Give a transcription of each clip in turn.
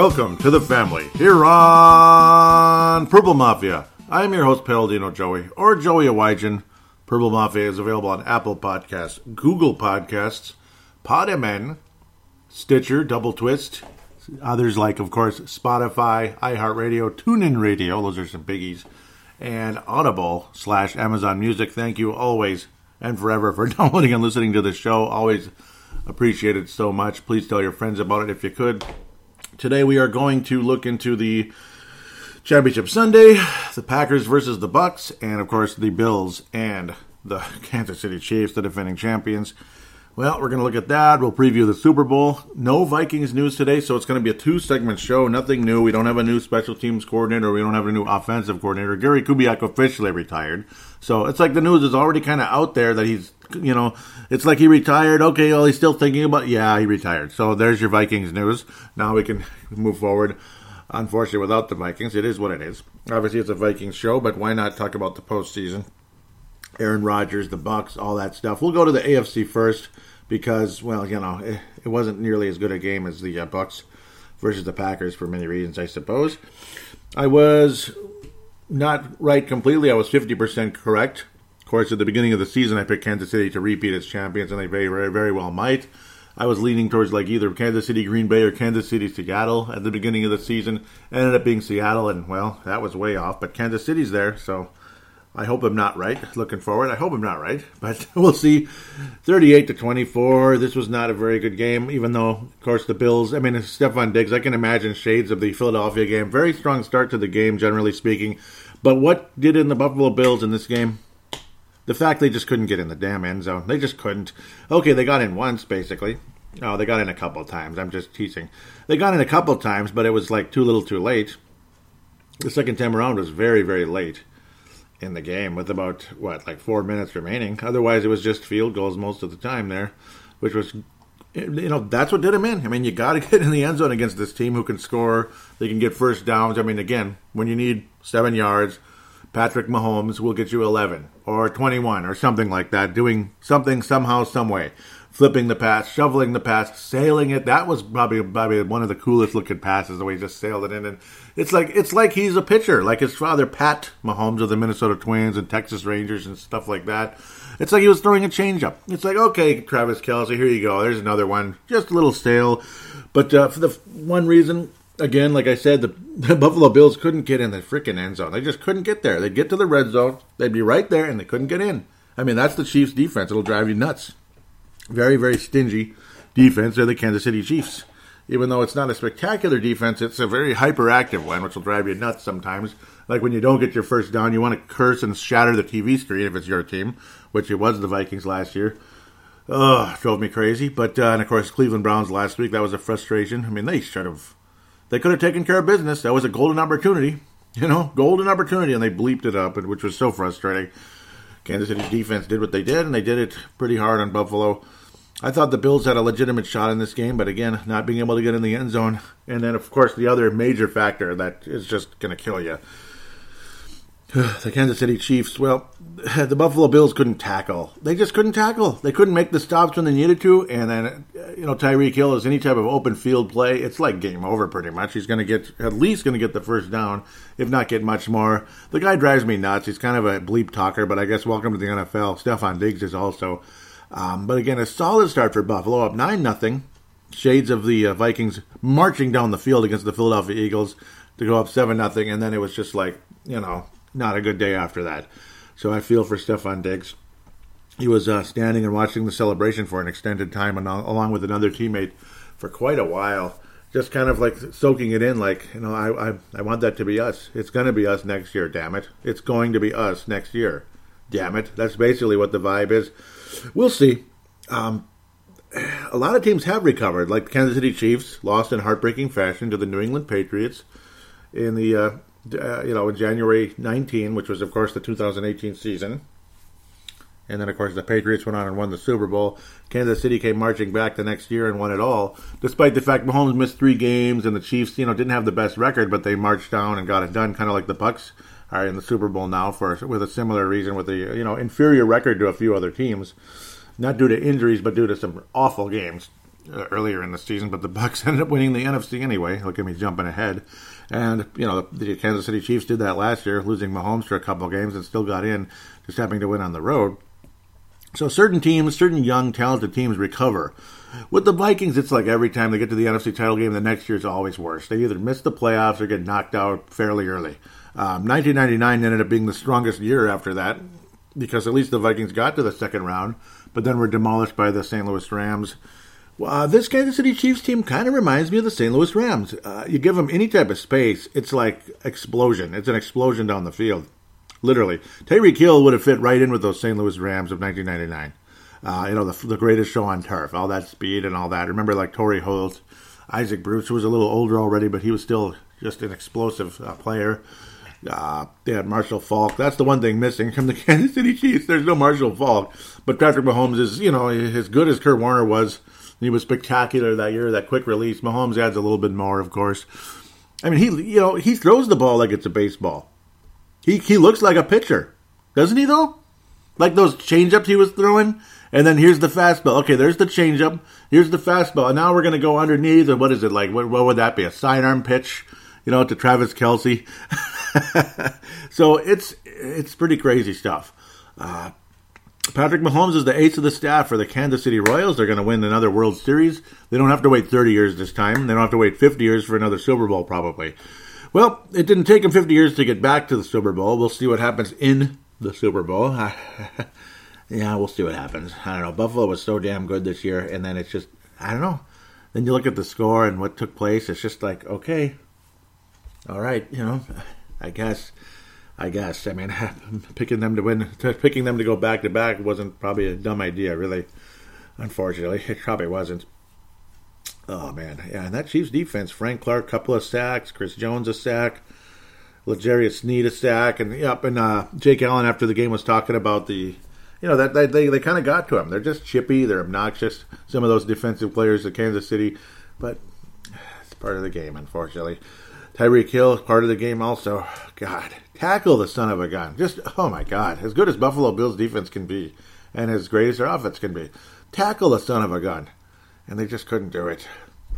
Welcome to the family here on Purple Mafia. I am your host, Paladino Joey, or Joey Awajan. Purple Mafia is available on Apple Podcasts, Google Podcasts, Podman, Stitcher, Double Twist, others like, of course, Spotify, iHeartRadio, TuneIn Radio. Those are some biggies. And Audible slash Amazon Music. Thank you always and forever for downloading and listening to the show. Always appreciate it so much. Please tell your friends about it if you could. Today we are going to look into the Championship Sunday, the Packers versus the Bucks, and of course the Bills and the Kansas City Chiefs, the defending champions. Well, we're going to look at that. We'll preview the Super Bowl. No Vikings news today, so it's going to be a two segment show. Nothing new. We don't have a new special teams coordinator. We don't have a new offensive coordinator. Gary Kubiak officially retired. So it's like the news is already kind of out there that he's, you know, it's like he retired. Okay, well, he's still thinking about, yeah, he retired. So there's your Vikings news. Now we can move forward. Unfortunately, without the Vikings, it is what it is. Obviously, it's a Vikings show, but why not talk about the postseason? Aaron Rodgers, the Bucks, all that stuff. We'll go to the AFC first because, well, you know, it, it wasn't nearly as good a game as the uh, Bucks versus the Packers for many reasons, I suppose. I was not right completely. I was 50% correct. Course, at the beginning of the season, I picked Kansas City to repeat as champions, and they very, very, very well might. I was leaning towards like either Kansas City, Green Bay, or Kansas City, Seattle at the beginning of the season. Ended up being Seattle, and well, that was way off. But Kansas City's there, so I hope I'm not right. Looking forward, I hope I'm not right, but we'll see. 38 to 24. This was not a very good game, even though, of course, the Bills. I mean, Stefon Diggs. I can imagine shades of the Philadelphia game. Very strong start to the game, generally speaking. But what did in the Buffalo Bills in this game? The fact they just couldn't get in the damn end zone. They just couldn't. Okay, they got in once, basically. Oh, they got in a couple times. I'm just teasing. They got in a couple times, but it was like too little too late. The second time around was very, very late in the game with about what like four minutes remaining. Otherwise, it was just field goals most of the time there, which was you know that's what did him in. I mean, you got to get in the end zone against this team who can score. They can get first downs. I mean, again, when you need seven yards, Patrick Mahomes will get you eleven or twenty-one or something like that, doing something somehow, some way. Flipping the pass, shoveling the pass, sailing it. That was probably probably one of the coolest looking passes. The way he just sailed it in, and it's like it's like he's a pitcher, like his father Pat Mahomes of the Minnesota Twins and Texas Rangers and stuff like that. It's like he was throwing a changeup. It's like okay, Travis Kelce, here you go. There's another one, just a little stale, but uh, for the one reason, again, like I said, the, the Buffalo Bills couldn't get in the freaking end zone. They just couldn't get there. They'd get to the red zone, they'd be right there, and they couldn't get in. I mean, that's the Chiefs' defense. It'll drive you nuts. Very, very stingy defense. They're the Kansas City Chiefs even though it's not a spectacular defense, it's a very hyperactive one, which will drive you nuts sometimes. Like when you don't get your first down, you want to curse and shatter the TV screen if it's your team, which it was the Vikings last year. Ugh, drove me crazy. But uh, and of course, Cleveland Browns last week that was a frustration. I mean, they should have, they could have taken care of business. That was a golden opportunity, you know, golden opportunity, and they bleeped it up, which was so frustrating. Kansas City's defense did what they did, and they did it pretty hard on Buffalo. I thought the Bills had a legitimate shot in this game, but again, not being able to get in the end zone. And then, of course, the other major factor that is just going to kill you. the Kansas City Chiefs, well, the Buffalo Bills couldn't tackle. They just couldn't tackle. They couldn't make the stops when they needed to. And then, you know, Tyreek Hill is any type of open field play. It's like game over pretty much. He's going to get, at least going to get the first down, if not get much more. The guy drives me nuts. He's kind of a bleep talker, but I guess welcome to the NFL. Stefon Diggs is also. Um, but again, a solid start for Buffalo, up 9 nothing. Shades of the uh, Vikings marching down the field against the Philadelphia Eagles to go up 7 nothing, and then it was just like, you know, not a good day after that. So I feel for Stefon Diggs. He was uh, standing and watching the celebration for an extended time, and along with another teammate for quite a while, just kind of like soaking it in. Like you know, I I, I want that to be us. It's going to be us next year. Damn it! It's going to be us next year. Damn it! That's basically what the vibe is. We'll see. Um, a lot of teams have recovered, like the Kansas City Chiefs lost in heartbreaking fashion to the New England Patriots in the uh, uh, you know in January 19, which was of course the 2018 season. And then, of course, the Patriots went on and won the Super Bowl. Kansas City came marching back the next year and won it all, despite the fact Mahomes missed three games and the Chiefs, you know, didn't have the best record, but they marched down and got it done, kind of like the Bucks are in the Super Bowl now for with a similar reason, with a you know inferior record to a few other teams, not due to injuries but due to some awful games. Uh, earlier in the season, but the Bucks ended up winning the NFC anyway. Look at me jumping ahead. And you know the, the Kansas City Chiefs did that last year, losing Mahomes for a couple games and still got in, just having to win on the road. So certain teams, certain young, talented teams recover. With the Vikings, it's like every time they get to the NFC title game, the next year is always worse. They either miss the playoffs or get knocked out fairly early. Um, 1999 ended up being the strongest year after that because at least the Vikings got to the second round, but then were demolished by the St. Louis Rams. Uh, this Kansas City Chiefs team kind of reminds me of the St. Louis Rams. Uh, you give them any type of space, it's like explosion. It's an explosion down the field, literally. Tyreek Hill would have fit right in with those St. Louis Rams of 1999. Uh, you know, the, the greatest show on turf, all that speed and all that. Remember, like Torry Holt, Isaac Bruce, was a little older already, but he was still just an explosive uh, player. Uh, they had Marshall Faulk. That's the one thing missing from the Kansas City Chiefs. There's no Marshall Faulk. But Patrick Mahomes is, you know, as good as Kurt Warner was. He was spectacular that year, that quick release. Mahomes adds a little bit more, of course. I mean, he, you know, he throws the ball like it's a baseball. He, he looks like a pitcher. Doesn't he, though? Like those changeups he was throwing. And then here's the fastball. Okay, there's the changeup. Here's the fastball. And now we're to go underneath. And what is it like? What, what would that be? A sidearm pitch? You know, to Travis Kelce. so it's it's pretty crazy stuff. Uh, Patrick Mahomes is the ace of the staff for the Kansas City Royals. They're going to win another World Series. They don't have to wait 30 years this time. They don't have to wait 50 years for another Super Bowl, probably. Well, it didn't take them 50 years to get back to the Super Bowl. We'll see what happens in the Super Bowl. yeah, we'll see what happens. I don't know. Buffalo was so damn good this year, and then it's just, I don't know. Then you look at the score and what took place. It's just like, okay, all right, you know, I guess. I guess. I mean, picking them to win, picking them to go back to back wasn't probably a dumb idea, really. Unfortunately, it probably wasn't. Oh man, yeah, and that Chiefs defense: Frank Clark, couple of sacks, Chris Jones a sack, L'Jarius Sneed a sack, and yep, and uh, Jake Allen after the game was talking about the, you know, that, that they they kind of got to him. They're just chippy, they're obnoxious. Some of those defensive players of Kansas City, but it's part of the game, unfortunately. Tyreek Hill, part of the game also. God, tackle the son of a gun. Just, oh my God. As good as Buffalo Bills defense can be, and as great as their offense can be, tackle the son of a gun. And they just couldn't do it.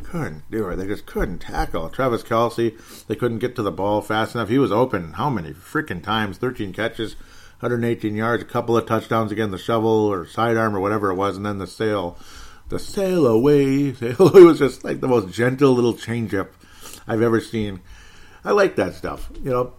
Couldn't do it. They just couldn't tackle. Travis Kelce, they couldn't get to the ball fast enough. He was open how many freaking times? 13 catches, 118 yards, a couple of touchdowns again, the shovel or sidearm or whatever it was, and then the sail. The sail away. it was just like the most gentle little changeup I've ever seen. I like that stuff. You know,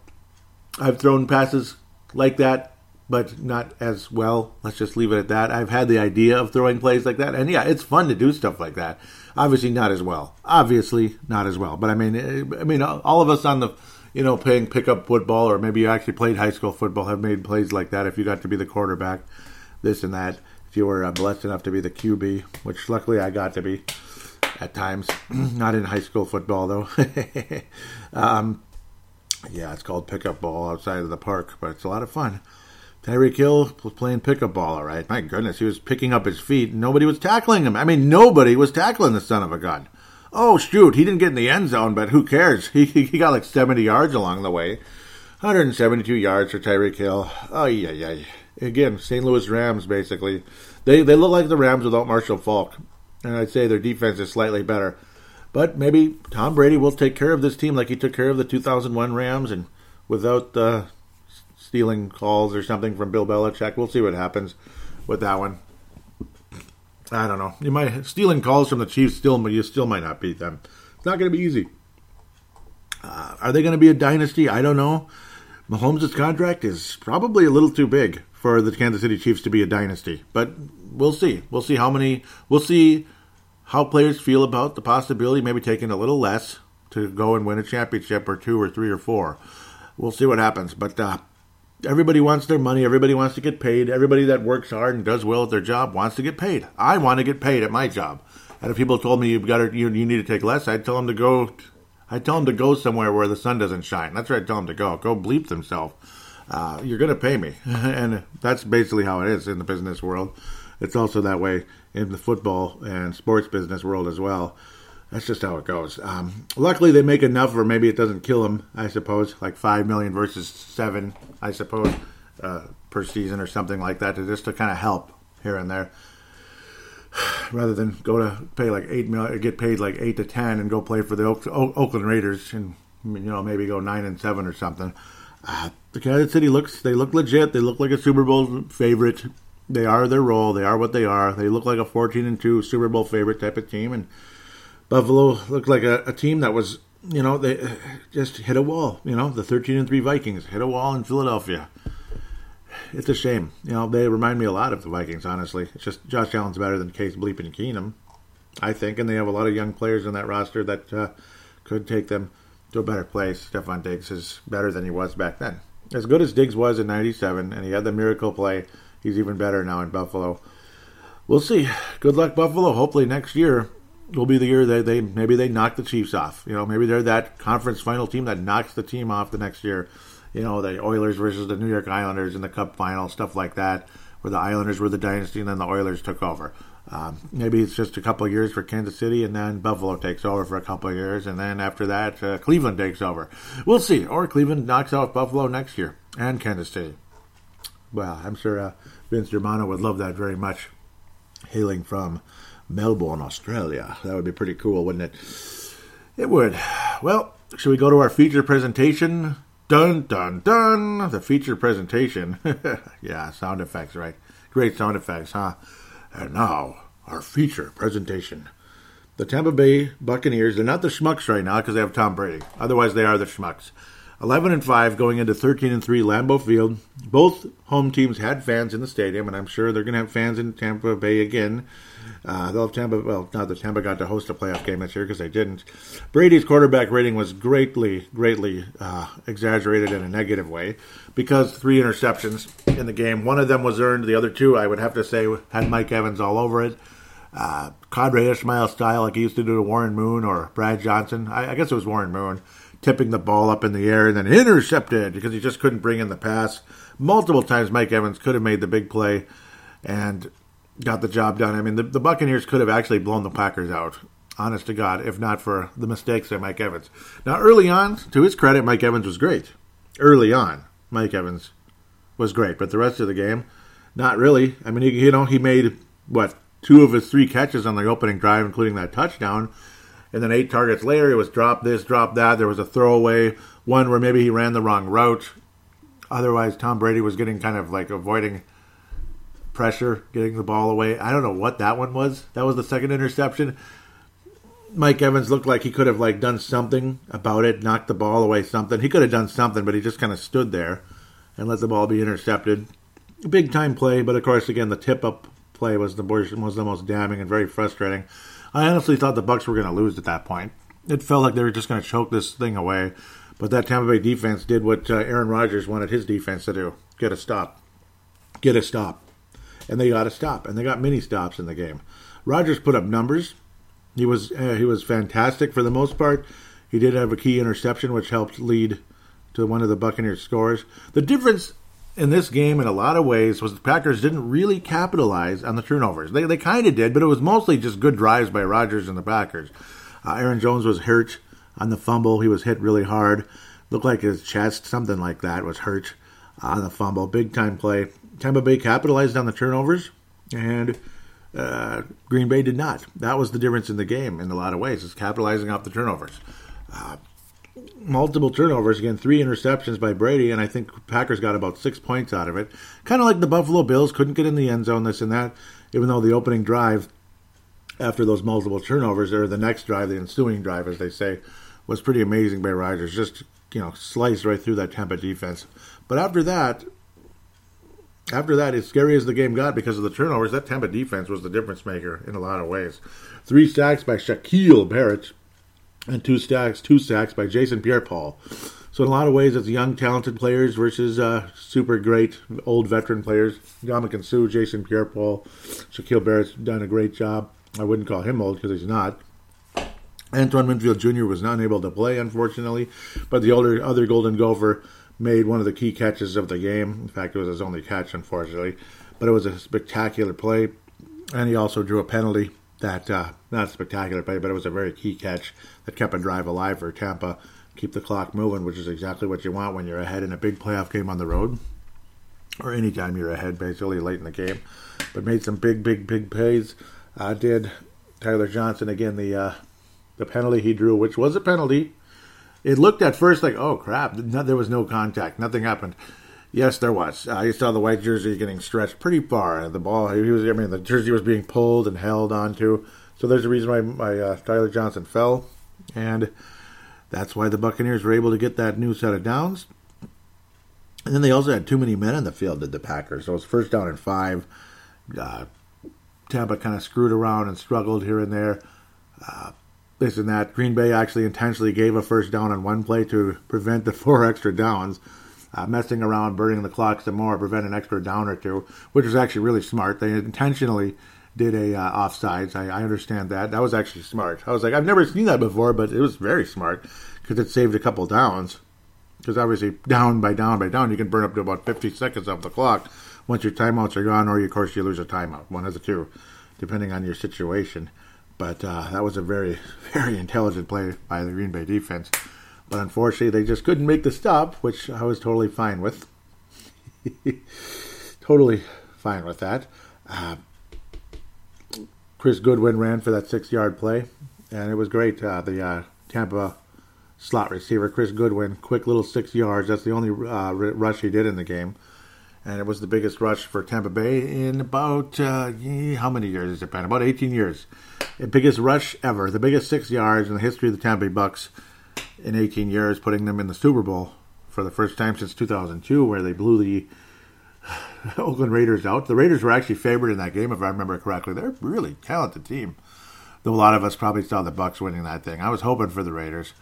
I've thrown passes like that, but not as well. Let's just leave it at that. I've had the idea of throwing plays like that, and yeah, it's fun to do stuff like that. Obviously, not as well. Obviously, not as well. But I mean, eh, I mean, all of us on the, you know, playing pickup football, or maybe you actually played high school football, have made plays like that. If you got to be the quarterback, this and that. If you were uh, blessed enough to be the QB, which luckily I got to be at times. Not in high school football though. um, yeah, it's called pickup ball outside of the park, but it's a lot of fun. Tyreek Hill was playing pickup ball, all right. My goodness, he was picking up his feet. Nobody was tackling him. I mean, nobody was tackling the son of a gun. Oh shoot, he didn't get in the end zone, but who cares? He he got like seventy yards along the way. 172 yards for Tyreek Hill. Oh yeah, yeah. Again, St. Louis Rams basically. They they look like the Rams without Marshall Faulk and I'd say their defense is slightly better. But maybe Tom Brady will take care of this team like he took care of the 2001 Rams, and without uh, stealing calls or something from Bill Belichick. We'll see what happens with that one. I don't know. You might stealing calls from the Chiefs still, but you still might not beat them. It's not going to be easy. Uh, are they going to be a dynasty? I don't know. Mahomes' contract is probably a little too big for the Kansas City Chiefs to be a dynasty, but we'll see. We'll see how many. We'll see how players feel about the possibility, maybe taking a little less to go and win a championship or two or three or four. We'll see what happens. But uh, everybody wants their money. Everybody wants to get paid. Everybody that works hard and does well at their job wants to get paid. I want to get paid at my job. And if people told me you've got to, you, you need to take less, I'd tell them to go. I'd tell them to go somewhere where the sun doesn't shine. That's where I'd tell them to go. Go bleep themselves. Uh, you're going to pay me, and that's basically how it is in the business world. It's also that way in the football and sports business world as well. That's just how it goes. Um, luckily, they make enough, or maybe it doesn't kill them. I suppose, like five million versus seven, I suppose, uh, per season or something like that, to just to kind of help here and there. rather than go to pay like eight million, get paid like eight to ten, and go play for the Oakland Raiders and you know maybe go nine and seven or something. Uh, the Kansas City looks they look legit. They look like a Super Bowl favorite. They are their role. They are what they are. They look like a fourteen and two Super Bowl favorite type of team. And Buffalo looked like a, a team that was you know they just hit a wall. You know the thirteen and three Vikings hit a wall in Philadelphia. It's a shame. You know they remind me a lot of the Vikings. Honestly, it's just Josh Allen's better than Case Bleep and Keenum, I think, and they have a lot of young players in that roster that uh, could take them to a better place. Stefon Diggs is better than he was back then. As good as Diggs was in 97, and he had the miracle play, he's even better now in Buffalo. We'll see. Good luck, Buffalo. Hopefully next year will be the year that they maybe they knock the Chiefs off. You know, maybe they're that conference final team that knocks the team off the next year. You know, the Oilers versus the New York Islanders in the Cup final, stuff like that, where the Islanders were the dynasty and then the Oilers took over. Um, maybe it's just a couple years for Kansas City, and then Buffalo takes over for a couple years, and then after that, uh, Cleveland takes over. We'll see. Or Cleveland knocks out Buffalo next year and Kansas City. Well, I'm sure uh, Vince Germano would love that very much. Hailing from Melbourne, Australia, that would be pretty cool, wouldn't it? It would. Well, should we go to our feature presentation? Dun dun dun! The feature presentation. yeah, sound effects, right? Great sound effects, huh? And now, our feature presentation. The Tampa Bay Buccaneers, they're not the schmucks right now because they have Tom Brady. Otherwise, they are the schmucks. 11 and 5 going into 13 and 3 Lambeau Field. Both home teams had fans in the stadium, and I'm sure they're going to have fans in Tampa Bay again. Uh, they'll have Tampa, well, not that Tampa got to host a playoff game this year because they didn't. Brady's quarterback rating was greatly, greatly uh, exaggerated in a negative way because three interceptions in the game. One of them was earned. The other two, I would have to say, had Mike Evans all over it. Uh, Qadry Ismail style, like he used to do to Warren Moon or Brad Johnson. I, I guess it was Warren Moon tipping the ball up in the air and then intercepted because he just couldn't bring in the pass. Multiple times, Mike Evans could have made the big play and got the job done. I mean, the, the Buccaneers could have actually blown the Packers out, honest to God, if not for the mistakes of Mike Evans. Now, early on, to his credit, Mike Evans was great. Early on, Mike Evans was great, but the rest of the game, not really. I mean, you know, he made what two of his three catches on the opening drive, including that touchdown. And then eight targets later, it was drop this, drop that. There was a throwaway, one where maybe he ran the wrong route. Otherwise, Tom Brady was getting kind of like avoiding pressure, getting the ball away. I don't know what that one was. That was the second interception. Mike Evans looked like he could have like done something about it, knocked the ball away, something. He could have done something, but he just kind of stood there and let the ball be intercepted. Big time play, but of course, again, the tip up play was the was the most damning and very frustrating. I honestly thought the Bucks were going to lose at that point. It felt like they were just going to choke this thing away. But that Tampa Bay defense did what uh, Aaron Rodgers wanted his defense to do: get a stop, get a stop, and they got a stop, and they got many stops in the game. Rodgers put up numbers. He was uh, he was fantastic for the most part. He did have a key interception, which helped lead to one of the Buccaneers scores. The difference in this game in a lot of ways was the Packers didn't really capitalize on the turnovers. They, they kind of did, but it was mostly just good drives by Rodgers and the Packers. Uh, Aaron Jones was hurt on the fumble. He was hit really hard. Looked like his chest, something like that, was hurt on the fumble. Big time play. Tampa Bay capitalized on the turnovers, and uh, Green Bay did not. That was the difference in the game in a lot of ways, is capitalizing off the turnovers. Uh, multiple turnovers again, three interceptions by Brady, and I think Packers got about six points out of it. Kind of like the Buffalo Bills couldn't get in the end zone, this and that, even though the opening drive after those multiple turnovers, or the next drive, the ensuing drive, as they say, was pretty amazing by Rodgers. Just you know, sliced right through that Tampa defense. But after that, after that, as scary as the game got because of the turnovers, that Tampa defense was the difference maker in a lot of ways. Three sacks by Shaquille Barrett and two stacks, two sacks by Jason Pierre-Paul. So in a lot of ways, it's young, talented players versus uh, super great old veteran players. Ndamukong Suh, Jason Pierre-Paul, Shaquille Barrett's done a great job. I wouldn't call him old because he's not. Antoine Winfield Jr. was not able to play, unfortunately, but the older other Golden Gopher made one of the key catches of the game. In fact, it was his only catch, unfortunately, but it was a spectacular play, and he also drew a penalty that uh, not spectacular play, but it was a very key catch that kept a drive alive for Tampa. Keep the clock moving, which is exactly what you want when you're ahead in a big playoff game on the road, or anytime you're ahead, basically late in the game. But made some big, big, big plays. uh, did Tyler Johnson again the uh, the penalty he drew, which was a penalty. It looked at first like, oh crap, there was no contact, nothing happened. Yes, there was. Uh, saw the white jersey getting stretched pretty far. The ball, he was, I mean, the jersey was being pulled and held onto. So there's a reason why my uh, Tyler Johnson fell, and that's why the Buccaneers were able to get that new set of downs. And then they also had too many men in the field, did the Packers. So it was first down and five. Uh, Tampa kind of screwed around and struggled here and there. Uh, this and that. Green Bay actually intentionally gave a first down on one play to prevent the four extra downs. Uh, messing around, burning the clock some more, prevent an extra down or two, which was actually really smart. They intentionally did a uh, offsides. I, I understand that. That was actually smart. I was like, I've never seen that before, but it was very smart because it saved a couple downs. Because obviously, down by down by down, you can burn up to about 50 seconds off the clock once your timeouts are gone, or of course you lose a timeout, one of the two, depending on your situation. But uh, that was a very, very intelligent play by the Green Bay defense. But unfortunately, they just couldn't make the stop, which I was totally fine with. totally fine with that. Uh, Chris Godwin ran for that six yard play, and it was great. Uh, the uh, Tampa slot receiver, Chris Godwin, quick little six yards. That's the only uh, rush he did in the game and it was the biggest rush for Tampa Bay in about uh, how many years has it been? About 18 years. The biggest rush ever, the biggest six yards in the history of the Tampa Bay Bucks in 18 years, putting them in the Super Bowl for the first time since 2002, where they blew the Oakland Raiders out. The Raiders were actually favored in that game, if I remember correctly. They're a really talented team. Though a lot of us probably saw the Bucks winning that thing. I was hoping for the Raiders.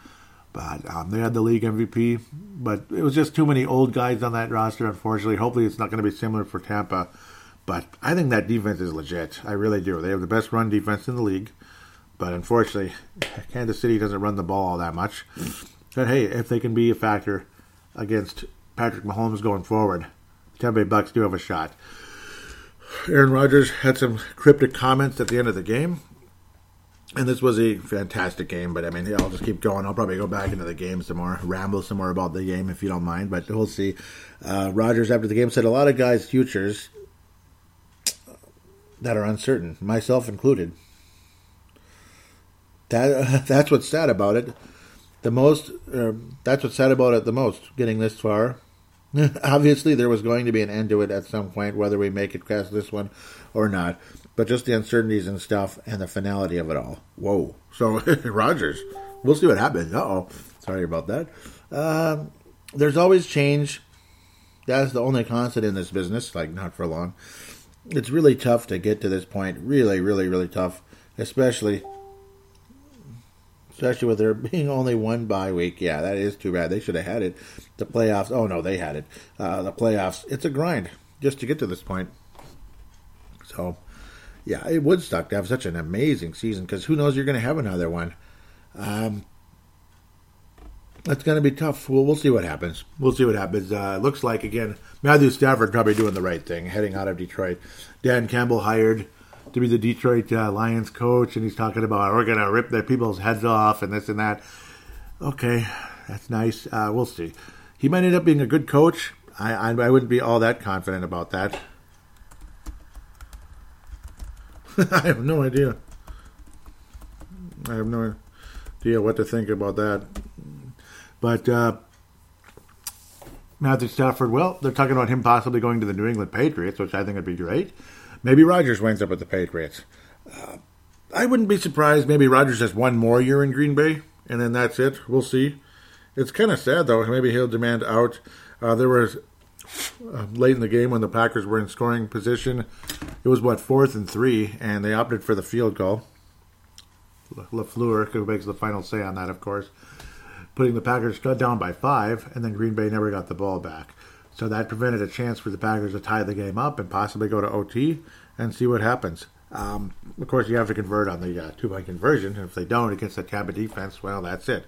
But um, they had the league MVP, but it was just too many old guys on that roster, unfortunately. Hopefully, it's not going to be similar for Tampa. But I think that defense is legit. I really do. They have the best run defense in the league. But unfortunately, Kansas City doesn't run the ball all that much. But hey, if they can be a factor against Patrick Mahomes going forward, the Tampa Bay Bucks do have a shot. Aaron Rodgers had some cryptic comments at the end of the game. And this was a fantastic game, but I mean, yeah, I'll just keep going. I'll probably go back into the game some more, ramble some more about the game if you don't mind, but we'll see. Uh, Rodgers, after the game, said a lot of guys' futures that are uncertain, myself included. That That's what's sad about it. The most, uh, that's what's sad about it the most, getting this far. Obviously, there was going to be an end to it at some point, whether we make it past this one or not but just the uncertainties and stuff and the finality of it all. Whoa. So, Rodgers, we'll see what happens. oh. Sorry about that. Um, there's always change. That's the only constant in this business, like not for long. It's really tough to get to this point. Really, really, really tough. Especially especially with there being only one bye week. Yeah, that is too bad. They should have had it. The playoffs. Oh no, they had it. Uh, the playoffs. It's a grind just to get to this point. So yeah, it would suck to have such an amazing season because who knows you're going to have another one. Um, that's going to be tough. We'll, we'll see what happens. We'll see what happens. Uh, looks like again Matthew Stafford probably doing the right thing, heading out of Detroit. Dan Campbell hired to be the Detroit uh, Lions coach, and he's talking about we're going to rip their people's heads off and this and that. Okay, that's nice. Uh, we'll see. He might end up being a good coach. I, I I wouldn't be all that confident about that. I have no idea. I have no idea what to think about that. But uh, Matthew Stafford, well, they're talking about him possibly going to the New England Patriots, which I think would be great. Maybe Rodgers winds up with the Patriots. Uh, I wouldn't be surprised. Maybe Rodgers has one more year in Green Bay, and then that's it. We'll see. It's kind of sad, though. Maybe he'll demand out. Uh, there was uh, late in the game when the Packers were in scoring position. It was what fourth and three, and they opted for the field goal. Lafleur, who makes the final say on that, of course, putting the Packers cut down by five, and then Green Bay never got the ball back. So that prevented a chance for the Packers to tie the game up and possibly go to OT and see what happens. Um, of course, you have to convert on the uh, two-point conversion, and if they don't against the Tampa defense, well, that's it.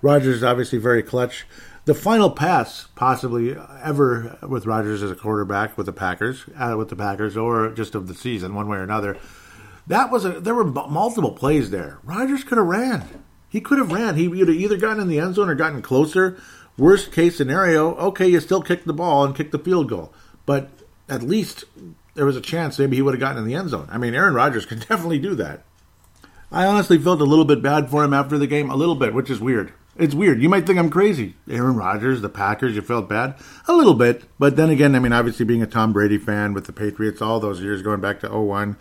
Rodgers is obviously very clutch the final pass possibly ever with Rodgers as a quarterback with the Packers, uh, with the Packers, or just of the season, one way or another. That was a, there were multiple plays there. Rodgers could have ran. He could have ran. He would have either gotten in the end zone or gotten closer. Worst case scenario, okay, you still kick the ball and kick the field goal, but at least there was a chance maybe he would have gotten in the end zone. I mean, Aaron Rodgers can definitely do that. I honestly felt a little bit bad for him after the game, a little bit, which is weird. It's weird. You might think I'm crazy. Aaron Rodgers, the Packers, you felt bad? A little bit. But then again, I mean, obviously being a Tom Brady fan with the Patriots all those years going back to 01,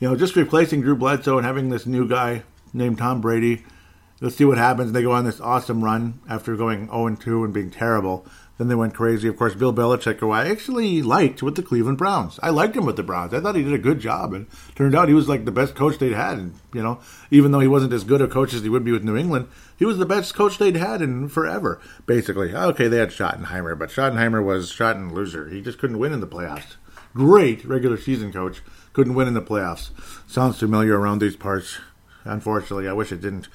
you know, just replacing Drew Bledsoe and having this new guy named Tom Brady. Let's see what happens. They go on this awesome run after going 0 2 and being terrible. Then they went crazy. Of course, Bill Belichick, who I actually liked with the Cleveland Browns. I liked him with the Browns. I thought he did a good job. And turned out he was like the best coach they'd had. And, you know, even though he wasn't as good a coach as he would be with New England, he was the best coach they'd had in forever, basically. Okay, they had Schottenheimer, but Schottenheimer was Schotten loser. He just couldn't win in the playoffs. Great regular season coach. Couldn't win in the playoffs. Sounds familiar around these parts. Unfortunately, I wish it didn't.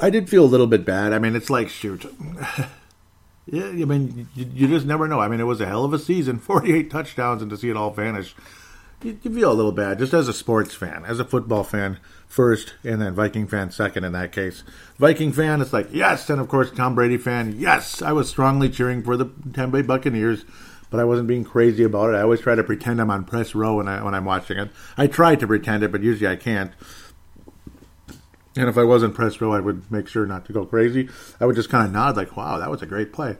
I did feel a little bit bad. I mean, it's like, shoot. Yeah, I mean, you, you, just never know. I mean, it was a hell of a season, 48 touchdowns, and to see it all vanish, you, you, feel a little bad, just as a sports fan, as a football fan first, and then Viking fan second in that case. Viking fan, it's like, yes, and of course, Tom Brady fan, yes, I was strongly cheering for the Tampa Bay Buccaneers, but I wasn't being crazy about it. I always try to pretend I'm on press row when, I, when I'm watching it. I try to pretend it, but usually I can't. And if I wasn't press row, I would make sure not to go crazy. I would just kind of nod, like, wow, that was a great play.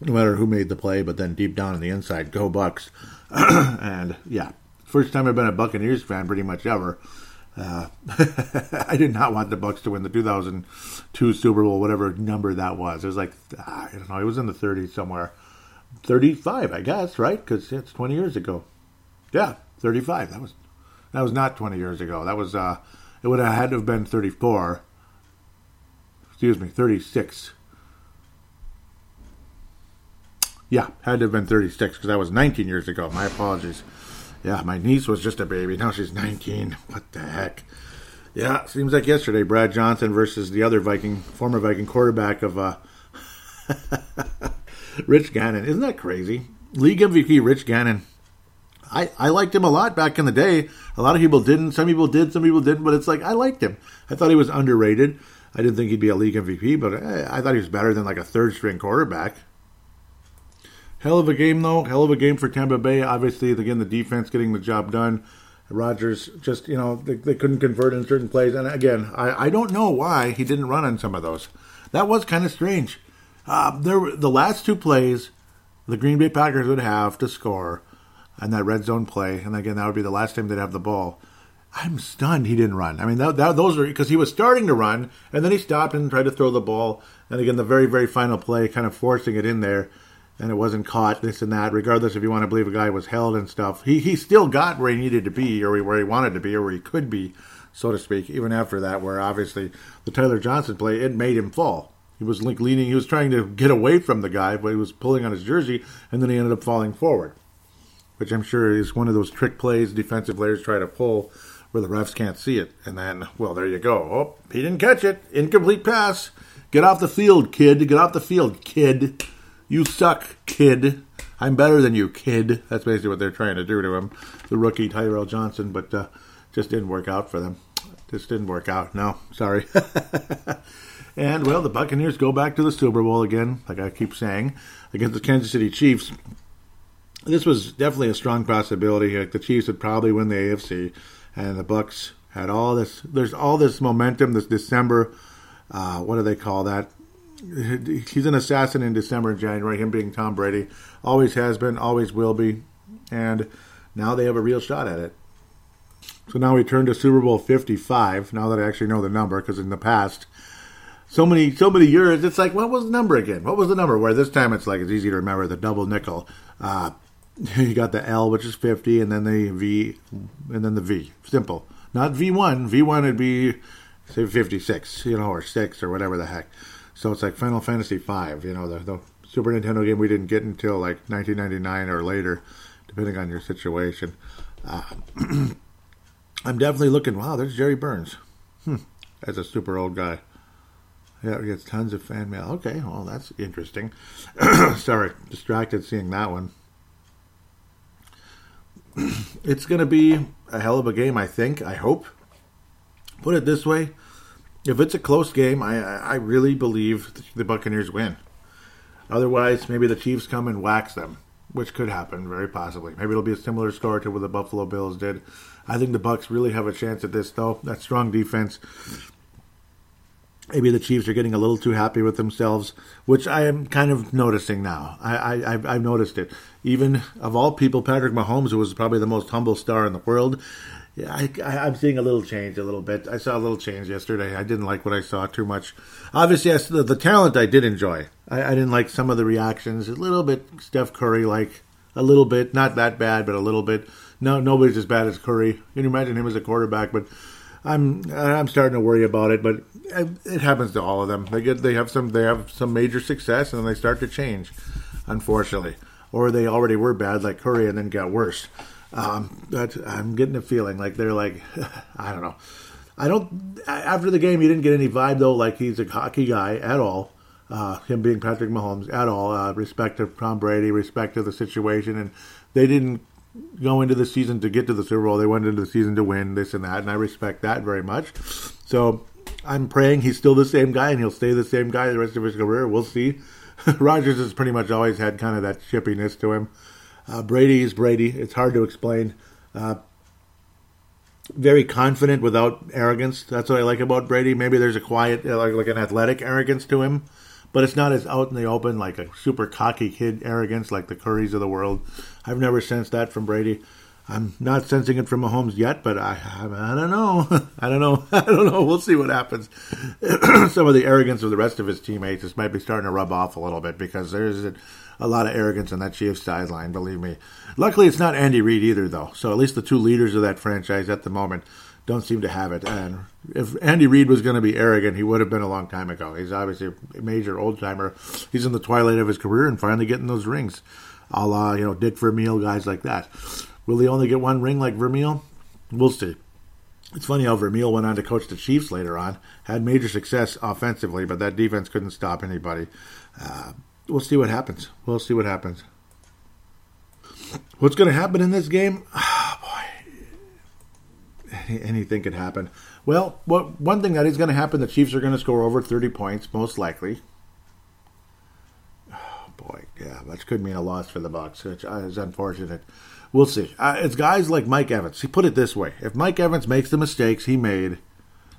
No matter who made the play, but then deep down on the inside, go Bucks. and yeah, first time I've been a Buccaneers fan pretty much ever. Uh, I did not want the Bucks to win the 2002 Super Bowl, whatever number that was. It was like ah, I don't know. It was in the 30s somewhere, 35, I guess, right? Because it's 20 years ago. Yeah, 35. That was that was not 20 years ago. That was uh, it would have had to have been 34. Excuse me, 36. Yeah, had to have been 36 because that was 19 years ago. My apologies. Yeah, my niece was just a baby. Now she's 19. What the heck? Yeah, seems like yesterday. Brad Johnson versus the other Viking, former Viking quarterback of uh, Rich Gannon. Isn't that crazy? League MVP Rich Gannon I, I liked him a lot back in the day. A lot of people didn't. Some people did. Some people didn't. But it's like I liked him. I thought he was underrated. I didn't think he'd be a league MVP, but I, I thought he was better than like a third string quarterback. Hell of a game though. Hell of a game for Tampa Bay. Obviously, again the defense getting the job done. Rodgers just you know they, they couldn't convert in certain plays, and again I, I don't know why he didn't run on some of those. That was kind of strange. Uh, there the last two plays the Green Bay Packers would have to score and that red zone play, and again, that would be the last time they'd have the ball. I'm stunned he didn't run. I mean, that, that, those are because he was starting to run, and then he stopped and tried to throw the ball, and again, the very, very final play, kind of forcing it in there, and it wasn't caught. This and that. Regardless, if you want to believe a guy was held and stuff, he he still got where he needed to be, or where he wanted to be, or where he could be, so to speak. Even after that, where obviously the Tyler Johnson play, it made him fall. He was like leaning, he was trying to get away from the guy, but he was pulling on his jersey, and then he ended up falling forward which I'm sure is one of those trick plays defensive players try to pull where the refs can't see it. And then, well, there you go. Oh, he didn't catch it. Incomplete pass. Get off the field, kid. Get off the field, kid. You suck, kid. I'm better than you, kid. That's basically what they're trying to do to him, the rookie Tyrell Johnson, but uh, just didn't work out for them. Just didn't work out. No, sorry. and well, the Buccaneers go back to the Super Bowl again, like I keep saying, against the Kansas City Chiefs this was definitely a strong possibility. Like the Chiefs would probably win the AFC, and the Bucks had all this. There's all this momentum. This December, uh, what do they call that? He's an assassin in December and January. Him being Tom Brady, always has been, always will be, and now they have a real shot at it. So now we turn to Super Bowl 55. Now that I actually know the number, because in the past, so many so many years, it's like what was the number again? What was the number? Where this time it's like it's easy to remember the double nickel. Uh, you got the L, which is 50, and then the V, and then the V. Simple. Not V1. V1 would be, say, 56, you know, or 6, or whatever the heck. So it's like Final Fantasy 5, you know, the, the Super Nintendo game we didn't get until like 1999 or later, depending on your situation. Uh, I'm definitely looking, wow, there's Jerry Burns. Hmm, that's a super old guy. Yeah, he gets tons of fan mail. Okay, well, that's interesting. Sorry, distracted seeing that one it's going to be a hell of a game, I think. I hope. Put it this way if it's a close game, I, I really believe the Buccaneers win. Otherwise, maybe the Chiefs come and wax them. which could happen very possibly. Maybe it'll be a similar score to what the Buffalo Bills did. I think the Bucks really have a chance at this, though. That strong defense. Maybe the Chiefs are getting a little too happy with themselves, which I am kind of noticing now. I, I I've, I've noticed it. Even of all people, Patrick Mahomes, who was probably the most humble star in the world, I, am seeing a little change, a little bit. I saw a little change yesterday. I didn't like what I saw too much. Obviously, yes, the, the talent I did enjoy. I, I didn't like some of the reactions. A little bit Steph Curry like, a little bit, not that bad, but a little bit. No, nobody's as bad as Curry. You can imagine him as a quarterback, but I'm I'm starting to worry about it. But it happens to all of them. They get they have some they have some major success and then they start to change, unfortunately, or they already were bad like Curry and then got worse. Um, I'm getting a feeling like they're like, I don't know. I don't. After the game, you didn't get any vibe though, like he's a hockey guy at all. Uh, him being Patrick Mahomes at all. Uh, respect to Tom Brady, respect to the situation, and they didn't go into the season to get to the Super Bowl. They went into the season to win this and that, and I respect that very much. So I'm praying he's still the same guy and he'll stay the same guy the rest of his career. We'll see. Rodgers has pretty much always had kind of that chippiness to him. Uh, Brady is Brady. It's hard to explain. Uh, very confident without arrogance. That's what I like about Brady. Maybe there's a quiet, like, like an athletic arrogance to him, but it's not as out in the open like a super cocky kid arrogance like the Currys of the world. I've never sensed that from Brady. I'm not sensing it from Mahomes yet, but I, I, I don't know. I don't know. I don't know. We'll see what happens. Some of the arrogance of the rest of his teammates just might be starting to rub off a little bit because there's a, a lot of arrogance on that Chiefs sideline, believe me. Luckily, it's not Andy Reid either, though. So at least the two leaders of that franchise at the moment don't seem to have it. And if Andy Reid was going to be arrogant, he would have been a long time ago. He's obviously a major old timer. He's in the twilight of his career and finally getting those rings, a la you know Dick Vermeil, guys like that. Will he only get one ring like Vermeil? We'll see. It's funny how Vermeil went on to coach the Chiefs later on, had major success offensively, but that defense couldn't stop anybody. Uh, we'll see what happens. We'll see what happens. What's going to happen in this game? Anything could happen. Well, what one thing that is going to happen: the Chiefs are going to score over thirty points, most likely. Oh, boy, yeah, that could mean a loss for the Bucks, which is unfortunate. We'll see. Uh, it's guys like Mike Evans. He put it this way: if Mike Evans makes the mistakes he made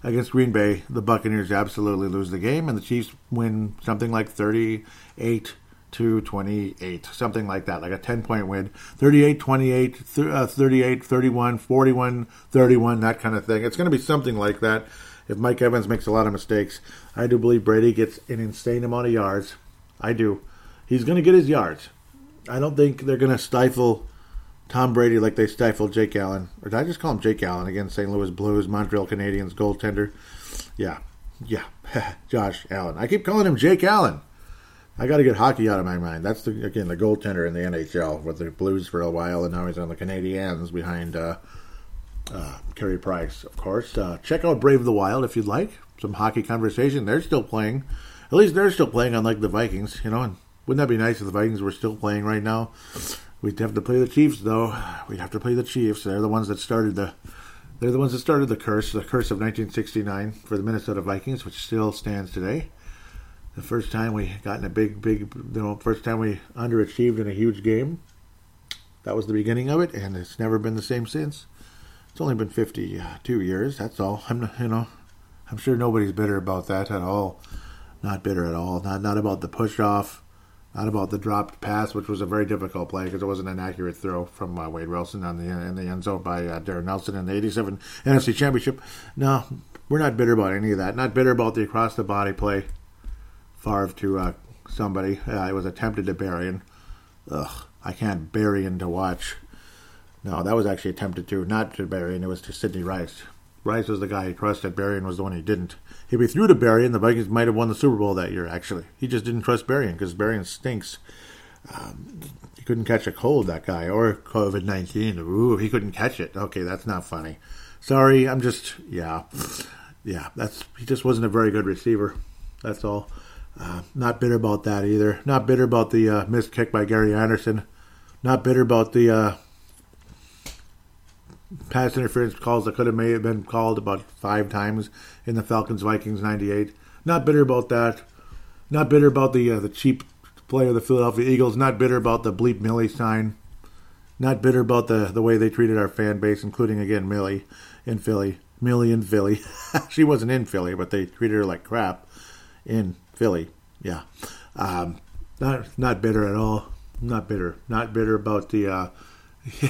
against Green Bay, the Buccaneers absolutely lose the game, and the Chiefs win something like thirty-eight to 28, something like that, like a 10 point win. 38 28, uh, 38 31, 41 31, that kind of thing. It's going to be something like that if Mike Evans makes a lot of mistakes. I do believe Brady gets an insane amount of yards. I do. He's going to get his yards. I don't think they're going to stifle Tom Brady like they stifled Jake Allen. Or did I just call him Jake Allen again? St. Louis Blues, Montreal Canadiens goaltender. Yeah, yeah, Josh Allen. I keep calling him Jake Allen. I got to get hockey out of my mind. That's the again the goaltender in the NHL with the Blues for a while, and now he's on the Canadiens behind uh, uh, Carey Price, of course. Uh, check out Brave the Wild if you'd like some hockey conversation. They're still playing. At least they're still playing, unlike the Vikings. You know, and wouldn't that be nice if the Vikings were still playing right now? We'd have to play the Chiefs, though. We'd have to play the Chiefs. They're the ones that started the. They're the ones that started the curse, the curse of 1969 for the Minnesota Vikings, which still stands today. The first time we got in a big, big, you know, first time we underachieved in a huge game. That was the beginning of it, and it's never been the same since. It's only been 52 years. That's all. I'm, you know, I'm sure nobody's bitter about that at all. Not bitter at all. Not not about the push off not about the dropped pass, which was a very difficult play because it wasn't an accurate throw from uh, Wade Wilson on the in the end zone by uh, Darrin Nelson in the '87 NFC Championship. No, we're not bitter about any of that. Not bitter about the across the body play, Favre to uh, somebody. Uh, it was attempted to Berrian. Ugh, I can't Berrien to watch. No, that was actually attempted to, not to bury Berrian. It was to Sidney Rice. Rice was the guy he trusted. Berrian was the one he didn't. If he threw to Berrian, the Vikings might have won the Super Bowl that year, actually. He just didn't trust Berrian because Berrian stinks. Um, he couldn't catch a cold, that guy, or COVID 19. Ooh, he couldn't catch it. Okay, that's not funny. Sorry, I'm just, yeah. Yeah, that's he just wasn't a very good receiver. That's all. Uh, not bitter about that either. Not bitter about the uh, missed kick by Gary Anderson. Not bitter about the uh, pass interference calls that could have may have been called about five times in the Falcons Vikings '98. Not bitter about that. Not bitter about the uh, the cheap play of the Philadelphia Eagles. Not bitter about the bleep Millie sign. Not bitter about the, the way they treated our fan base, including, again, Millie in Philly. Millie in Philly. she wasn't in Philly, but they treated her like crap in Philly. Yeah. Um, not not bitter at all. Not bitter. Not bitter about the. Uh,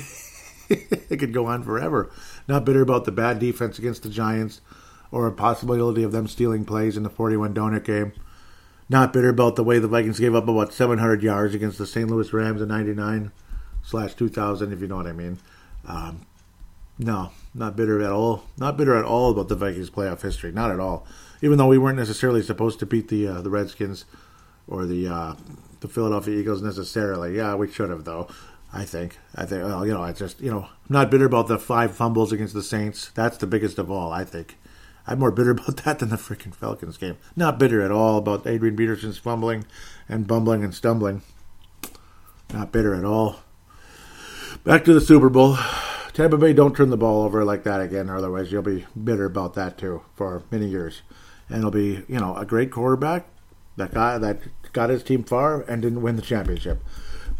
it could go on forever. Not bitter about the bad defense against the Giants or a possibility of them stealing plays in the 41 donut game. Not bitter about the way the Vikings gave up about 700 yards against the St. Louis Rams in 99 slash 2000, if you know what I mean. Um, no, not bitter at all. Not bitter at all about the Vikings playoff history. Not at all. Even though we weren't necessarily supposed to beat the uh, the Redskins or the uh, the Philadelphia Eagles necessarily. Yeah, we should have though. I think. I think. Well, you know, I just you know, I'm not bitter about the five fumbles against the Saints. That's the biggest of all. I think. I'm more bitter about that than the freaking Falcons game. Not bitter at all about Adrian Peterson's fumbling and bumbling and stumbling. Not bitter at all. Back to the Super Bowl. Tampa Bay don't turn the ball over like that again, otherwise you'll be bitter about that too for many years. And it'll be, you know, a great quarterback that guy that got his team far and didn't win the championship.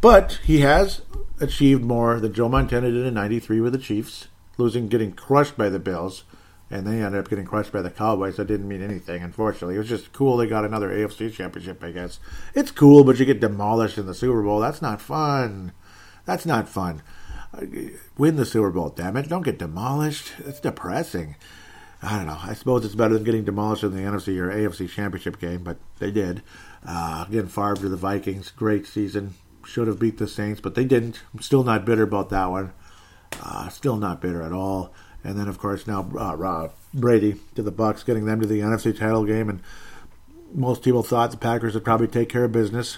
But he has achieved more than Joe Montana did in '93 with the Chiefs, losing, getting crushed by the Bills, and they ended up getting crushed by the Cowboys. That didn't mean anything, unfortunately. It was just cool they got another AFC championship. I guess it's cool, but you get demolished in the Super Bowl. That's not fun. That's not fun. Uh, win the Super Bowl, damn it! Don't get demolished. It's depressing. I don't know. I suppose it's better than getting demolished in the NFC or AFC championship game, but they did. Uh, again, Favre to the Vikings. Great season. Should have beat the Saints, but they didn't. I'm still not bitter about that one. Uh, still not bitter at all. And then, of course, now uh, Brady to the Bucks, getting them to the NFC title game. And most people thought the Packers would probably take care of business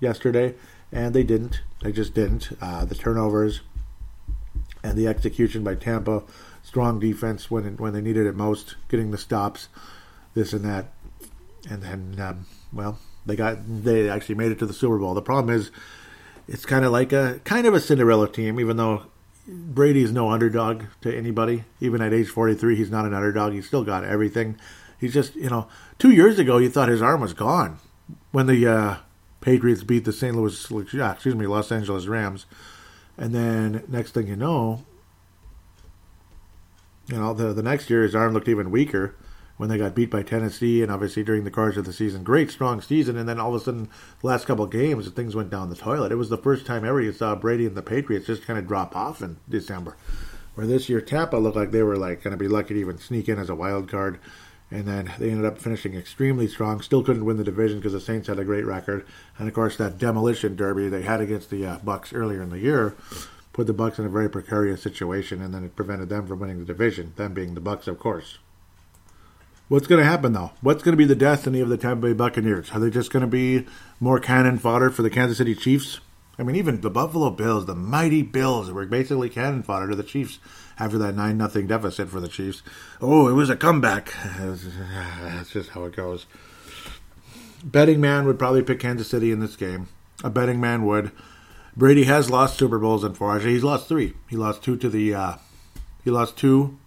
yesterday, and they didn't. They just didn't. Uh, the turnovers and the execution by Tampa strong defense when when they needed it most, getting the stops, this and that, and then um, well, they got they actually made it to the Super Bowl. The problem is, it's kind of like a kind of a Cinderella team, even though Brady's no underdog to anybody. Even at age 43, he's not an underdog. He's still got everything. He's just, you know, two years ago, you thought his arm was gone when the uh, Patriots beat the St. Louis, excuse me, Los Angeles Rams. And then next thing you know, you know, the next year his arm looked even weaker when they got beat by Tennessee, and obviously during the course of the season, great strong season, and then all of a sudden, the last couple of games, things went down the toilet. It was the first time ever you saw Brady and the Patriots just kind of drop off in December. Where this year Tampa looked like they were like going to be lucky to even sneak in as a wild card, and then they ended up finishing extremely strong. Still couldn't win the division because the Saints had a great record, and of course that demolition derby they had against the uh, Bucs earlier in the year put the Bucks in a very precarious situation, and then it prevented them from winning the division. Them being the Bucks, of course. What's going to happen though? What's going to be the destiny of the Tampa Bay Buccaneers? Are they just going to be more cannon fodder for the Kansas City Chiefs? I mean, even the Buffalo Bills, the mighty Bills, were basically cannon fodder to the Chiefs after that nine nothing deficit for the Chiefs. Oh, it was a comeback. That's just how it goes. Betting man would probably pick Kansas City in this game. A betting man would. Brady has lost Super Bowls, unfortunately. He's lost three. He lost two to the uh, he lost two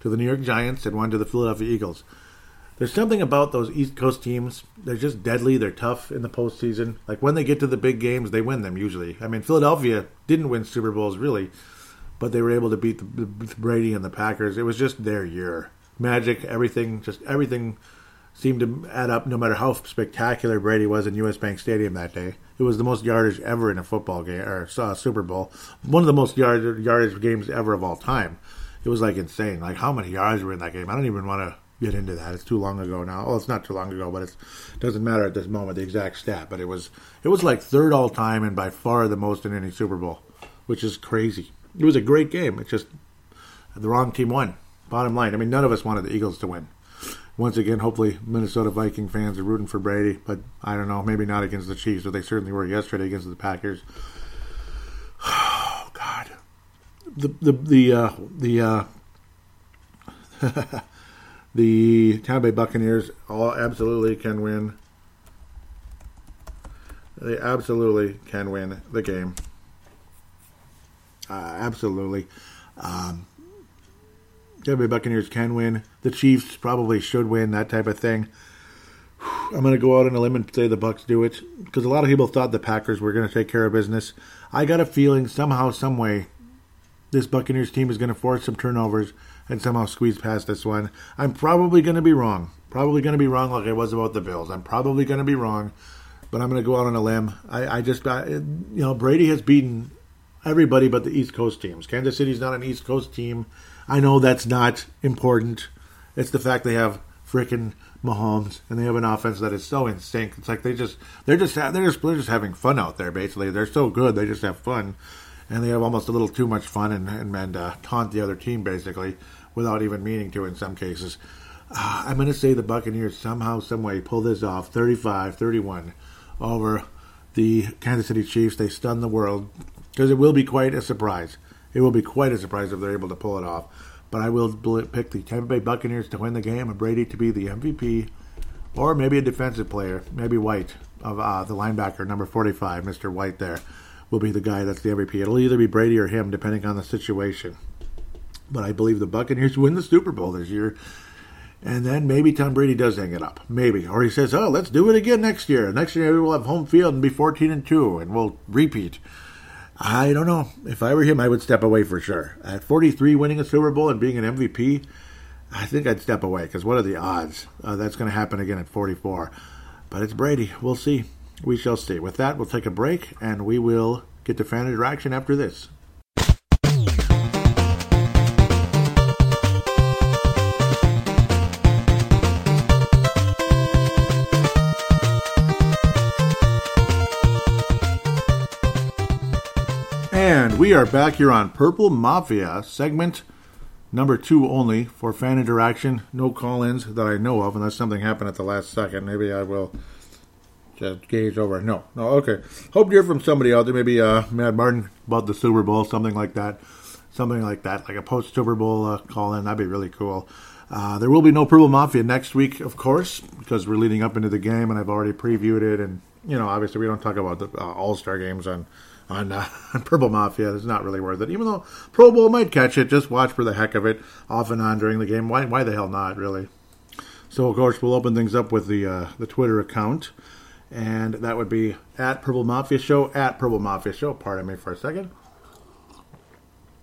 to the New York Giants and one to the Philadelphia Eagles. There's something about those East Coast teams. They're just deadly. They're tough in the postseason. Like when they get to the big games, they win them usually. I mean, Philadelphia didn't win Super Bowls really, but they were able to beat the, the Brady and the Packers. It was just their year. Magic, everything, just everything seemed to add up. No matter how spectacular Brady was in U.S. Bank Stadium that day, it was the most yardage ever in a football game or uh, Super Bowl. One of the most yard, yardage games ever of all time. It was like insane. Like how many yards were in that game? I don't even want to get into that. It's too long ago now. Well, it's not too long ago, but it doesn't matter at this moment the exact stat. But it was it was like third all time and by far the most in any Super Bowl, which is crazy. It was a great game. It's just the wrong team won. Bottom line, I mean, none of us wanted the Eagles to win once again, hopefully Minnesota Viking fans are rooting for Brady, but I don't know, maybe not against the Chiefs, but they certainly were yesterday against the Packers. Oh God, the the the uh, the uh, the Tampa Bay Buccaneers all absolutely can win. They absolutely can win the game. Uh, absolutely. Um, Tampa Bay Buccaneers can win. The Chiefs probably should win, that type of thing. I'm going to go out on a limb and say the Bucks do it because a lot of people thought the Packers were going to take care of business. I got a feeling somehow, some way, this Buccaneers team is going to force some turnovers and somehow squeeze past this one. I'm probably going to be wrong. Probably going to be wrong, like I was about the Bills. I'm probably going to be wrong, but I'm going to go out on a limb. I, I just, I, you know, Brady has beaten everybody but the East Coast teams. Kansas City's not an East Coast team. I know that's not important. It's the fact they have freaking Mahomes and they have an offense that is so in sync. It's like they just they're just they're just they're just having fun out there. Basically, they're so good they just have fun, and they have almost a little too much fun and and, and uh, taunt the other team basically without even meaning to in some cases. Uh, I'm going to say the Buccaneers somehow, some way pull this off 35-31 over the Kansas City Chiefs. They stun the world because it will be quite a surprise. It will be quite a surprise if they're able to pull it off. But I will pick the Tampa Bay Buccaneers to win the game and Brady to be the MVP, or maybe a defensive player, maybe White of uh, the linebacker number 45, Mr. White. There will be the guy that's the MVP. It'll either be Brady or him, depending on the situation. But I believe the Buccaneers win the Super Bowl this year. And then maybe Tom Brady does hang it up. Maybe. Or he says, oh, let's do it again next year. Next year we'll have home field and be 14 and 2 and we'll repeat. I don't know. If I were him, I would step away for sure. At 43, winning a Super Bowl and being an MVP, I think I'd step away because what are the odds uh, that's going to happen again at 44? But it's Brady. We'll see. We shall see. With that, we'll take a break and we will get to fan interaction after this. We are back here on Purple Mafia, segment number two only for fan interaction. No call ins that I know of, unless something happened at the last second. Maybe I will just gauge over. No, no, okay. Hope to hear from somebody out there. Maybe uh, Mad Martin about the Super Bowl, something like that. Something like that, like a post Super Bowl uh, call in. That'd be really cool. Uh, there will be no Purple Mafia next week, of course, because we're leading up into the game, and I've already previewed it. And you know, obviously, we don't talk about the uh, All Star games on on, uh, on Purple Mafia. It's not really worth it. Even though Pro Bowl might catch it, just watch for the heck of it, off and on during the game. Why, why the hell not, really? So, of course, we'll open things up with the uh, the Twitter account, and that would be at Purple Mafia Show, at Purple Mafia Show. Pardon me for a second.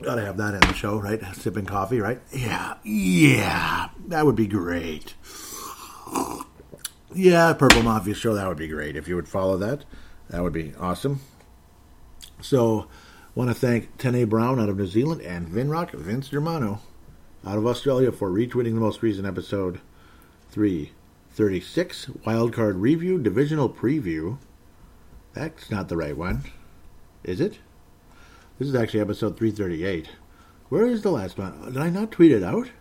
Gotta have that in the show, right? Sipping coffee, right? Yeah, yeah, that would be great. Yeah, Purple Mafia Show, that would be great. If you would follow that, that would be awesome. So, want to thank Tene Brown out of New Zealand and Vinrock Vince Germano out of Australia for retweeting the most recent episode 336 Wildcard Review Divisional Preview. That's not the right one, is it? This is actually episode 338. Where is the last one? Did I not tweet it out?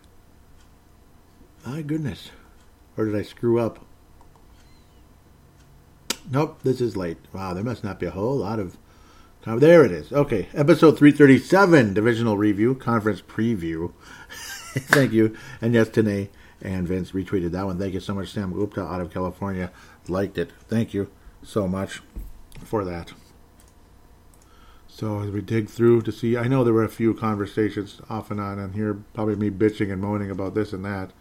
My goodness. Or did I screw up? Nope, this is late. Wow, there must not be a whole lot of Oh, there it is. Okay, episode 337, divisional review, conference preview. Thank you. And yes, Tane and Vince retweeted that one. Thank you so much, Sam Gupta out of California. Liked it. Thank you so much for that. So as we dig through to see, I know there were a few conversations off and on, and here probably me bitching and moaning about this and that.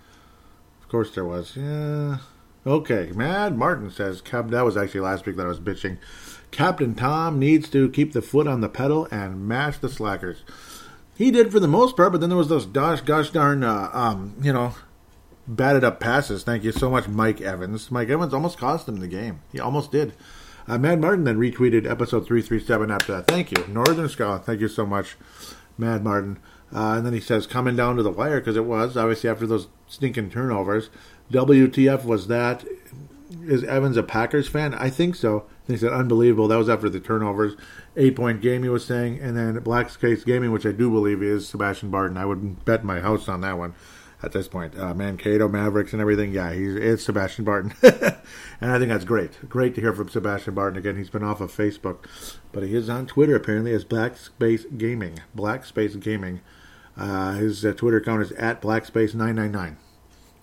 Of course there was. Yeah. Okay, Mad Martin says, that was actually last week that I was bitching. Captain Tom needs to keep the foot on the pedal and mash the slackers. He did for the most part, but then there was those gosh, gosh darn, uh, um, you know, batted up passes. Thank you so much, Mike Evans. Mike Evans almost cost him the game. He almost did. Uh, Mad Martin then retweeted episode 337 after that. Thank you. Northern Scotland. Thank you so much, Mad Martin. Uh, and then he says, coming down to the wire, because it was, obviously, after those stinking turnovers. WTF was that? Is Evans a Packers fan? I think so. He said, unbelievable. That was after the turnovers. Eight point game, he was saying. And then Black Space Gaming, which I do believe is Sebastian Barton. I would bet my house on that one at this point. Uh, Mankato, Mavericks, and everything. Yeah, he's it's Sebastian Barton. and I think that's great. Great to hear from Sebastian Barton again. He's been off of Facebook, but he is on Twitter apparently as Black Space Gaming. Black Space Gaming. Uh, his uh, Twitter account is at BlackSpace999.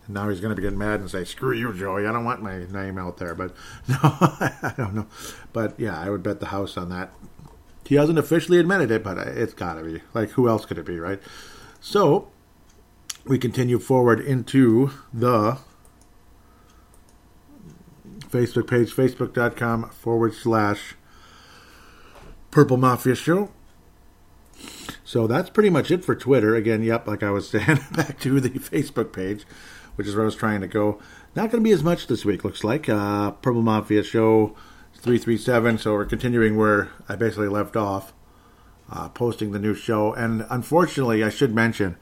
And now he's going to be getting mad and say, "Screw you, Joey! I don't want my name out there." But no, I don't know. But yeah, I would bet the house on that. He hasn't officially admitted it, but uh, it's got to be. Like, who else could it be, right? So we continue forward into the Facebook page, facebook.com forward slash Purple Mafia Show. So that's pretty much it for Twitter. Again, yep, like I was saying, back to the Facebook page, which is where I was trying to go. Not going to be as much this week, looks like. Uh, Purple Mafia Show 337. So we're continuing where I basically left off, uh, posting the new show. And unfortunately, I should mention,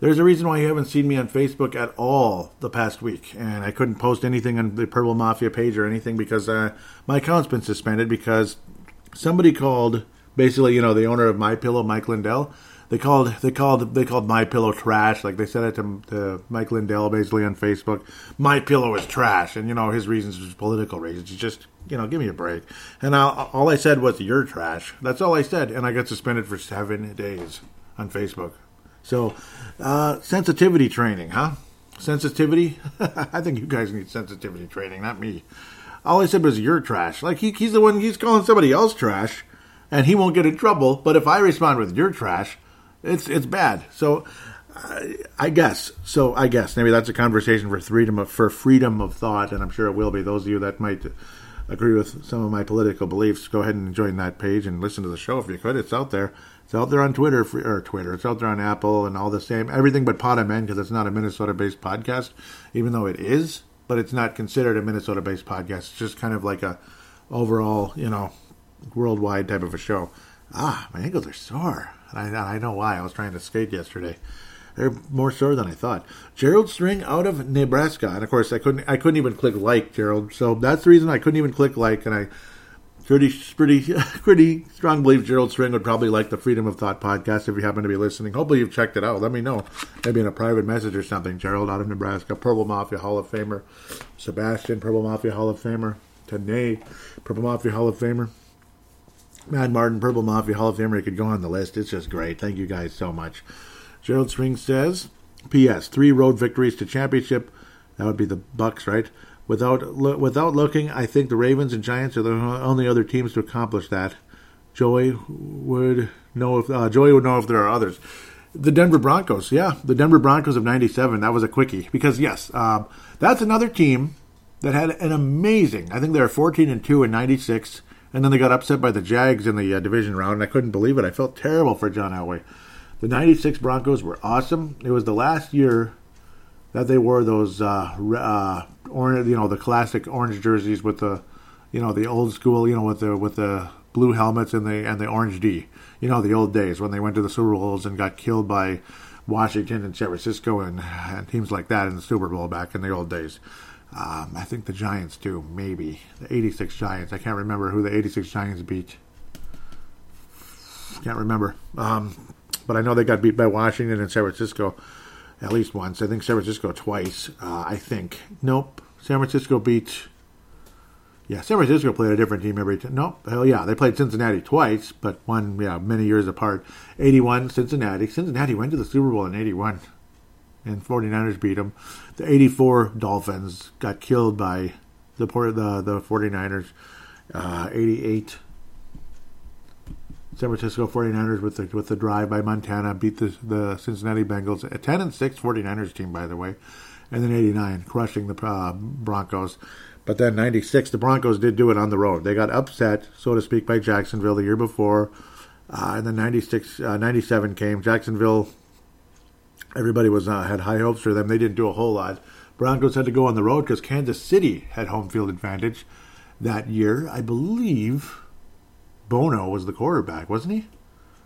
there's a reason why you haven't seen me on Facebook at all the past week. And I couldn't post anything on the Purple Mafia page or anything because uh, my account's been suspended because somebody called basically, you know, the owner of My Pillow, Mike Lindell. They called they called they called My Pillow trash. Like they said it to, to Mike Lindell basically on Facebook. My Pillow is trash, and you know his reasons was political reasons. It's just you know, give me a break. And I, all I said was you're trash. That's all I said, and I got suspended for seven days on Facebook. So, uh, sensitivity training, huh? Sensitivity? I think you guys need sensitivity training, not me. All I said was you're trash. Like he, he's the one he's calling somebody else trash and he won't get in trouble. But if I respond with "you're trash," it's it's bad. So I, I guess so. I guess maybe that's a conversation for freedom of, for freedom of thought, and I'm sure it will be. Those of you that might agree with some of my political beliefs, go ahead and join that page and listen to the show if you could. It's out there. It's out there on Twitter or Twitter. It's out there on Apple and all the same everything but Pod because it's not a Minnesota-based podcast, even though it is. But it's not considered a Minnesota-based podcast. It's just kind of like a overall, you know, worldwide type of a show. Ah, my ankles are sore. I, I know why. I was trying to skate yesterday. They're more sore than I thought. Gerald String out of Nebraska, and of course I couldn't. I couldn't even click like Gerald. So that's the reason I couldn't even click like, and I pretty pretty pretty strong believe Gerald String would probably like the Freedom of Thought podcast if you happen to be listening. Hopefully you've checked it out. Let me know, maybe in a private message or something. Gerald out of Nebraska, Purple Mafia Hall of Famer, Sebastian Purple Mafia Hall of Famer, Tanae Purple Mafia Hall of Famer. Mad Martin, Purple Mafia, Hall of Famer. could go on the list. It's just great. Thank you guys so much. Gerald String says, P.S. Three road victories to championship. That would be the Bucks, right? Without lo- without looking, I think the Ravens and Giants are the only other teams to accomplish that. Joey would know if uh, Joey would know if there are others. The Denver Broncos, yeah, the Denver Broncos of '97. That was a quickie because yes, um, that's another team that had an amazing. I think they were 14 and two in '96 and then they got upset by the Jags in the uh, division round, and I couldn't believe it. I felt terrible for John Elway. The 96 Broncos were awesome. It was the last year that they wore those uh, uh, orange, you know, the classic orange jerseys with the, you know, the old school, you know, with the with the blue helmets and the and the orange D. You know, the old days when they went to the Super Bowls and got killed by Washington and San Francisco and, and teams like that in the Super Bowl back in the old days. Um, I think the Giants too, maybe the '86 Giants. I can't remember who the '86 Giants beat. Can't remember, um, but I know they got beat by Washington and San Francisco at least once. I think San Francisco twice. Uh, I think nope. San Francisco beat. Yeah, San Francisco played a different team every time. Nope. Hell yeah, they played Cincinnati twice, but one yeah many years apart. '81 Cincinnati. Cincinnati went to the Super Bowl in '81 and 49ers beat them. The 84 Dolphins got killed by the the, the 49ers. Uh, 88 San Francisco 49ers with the with the drive by Montana beat the the Cincinnati Bengals. A 10 and 6 49ers team by the way. And then 89 crushing the uh, Broncos. But then 96 the Broncos did do it on the road. They got upset so to speak by Jacksonville the year before. Uh, and then 96 uh, 97 came. Jacksonville everybody was uh, had high hopes for them. They didn't do a whole lot. Broncos had to go on the road because Kansas City had home field advantage that year. I believe Bono was the quarterback, wasn't he?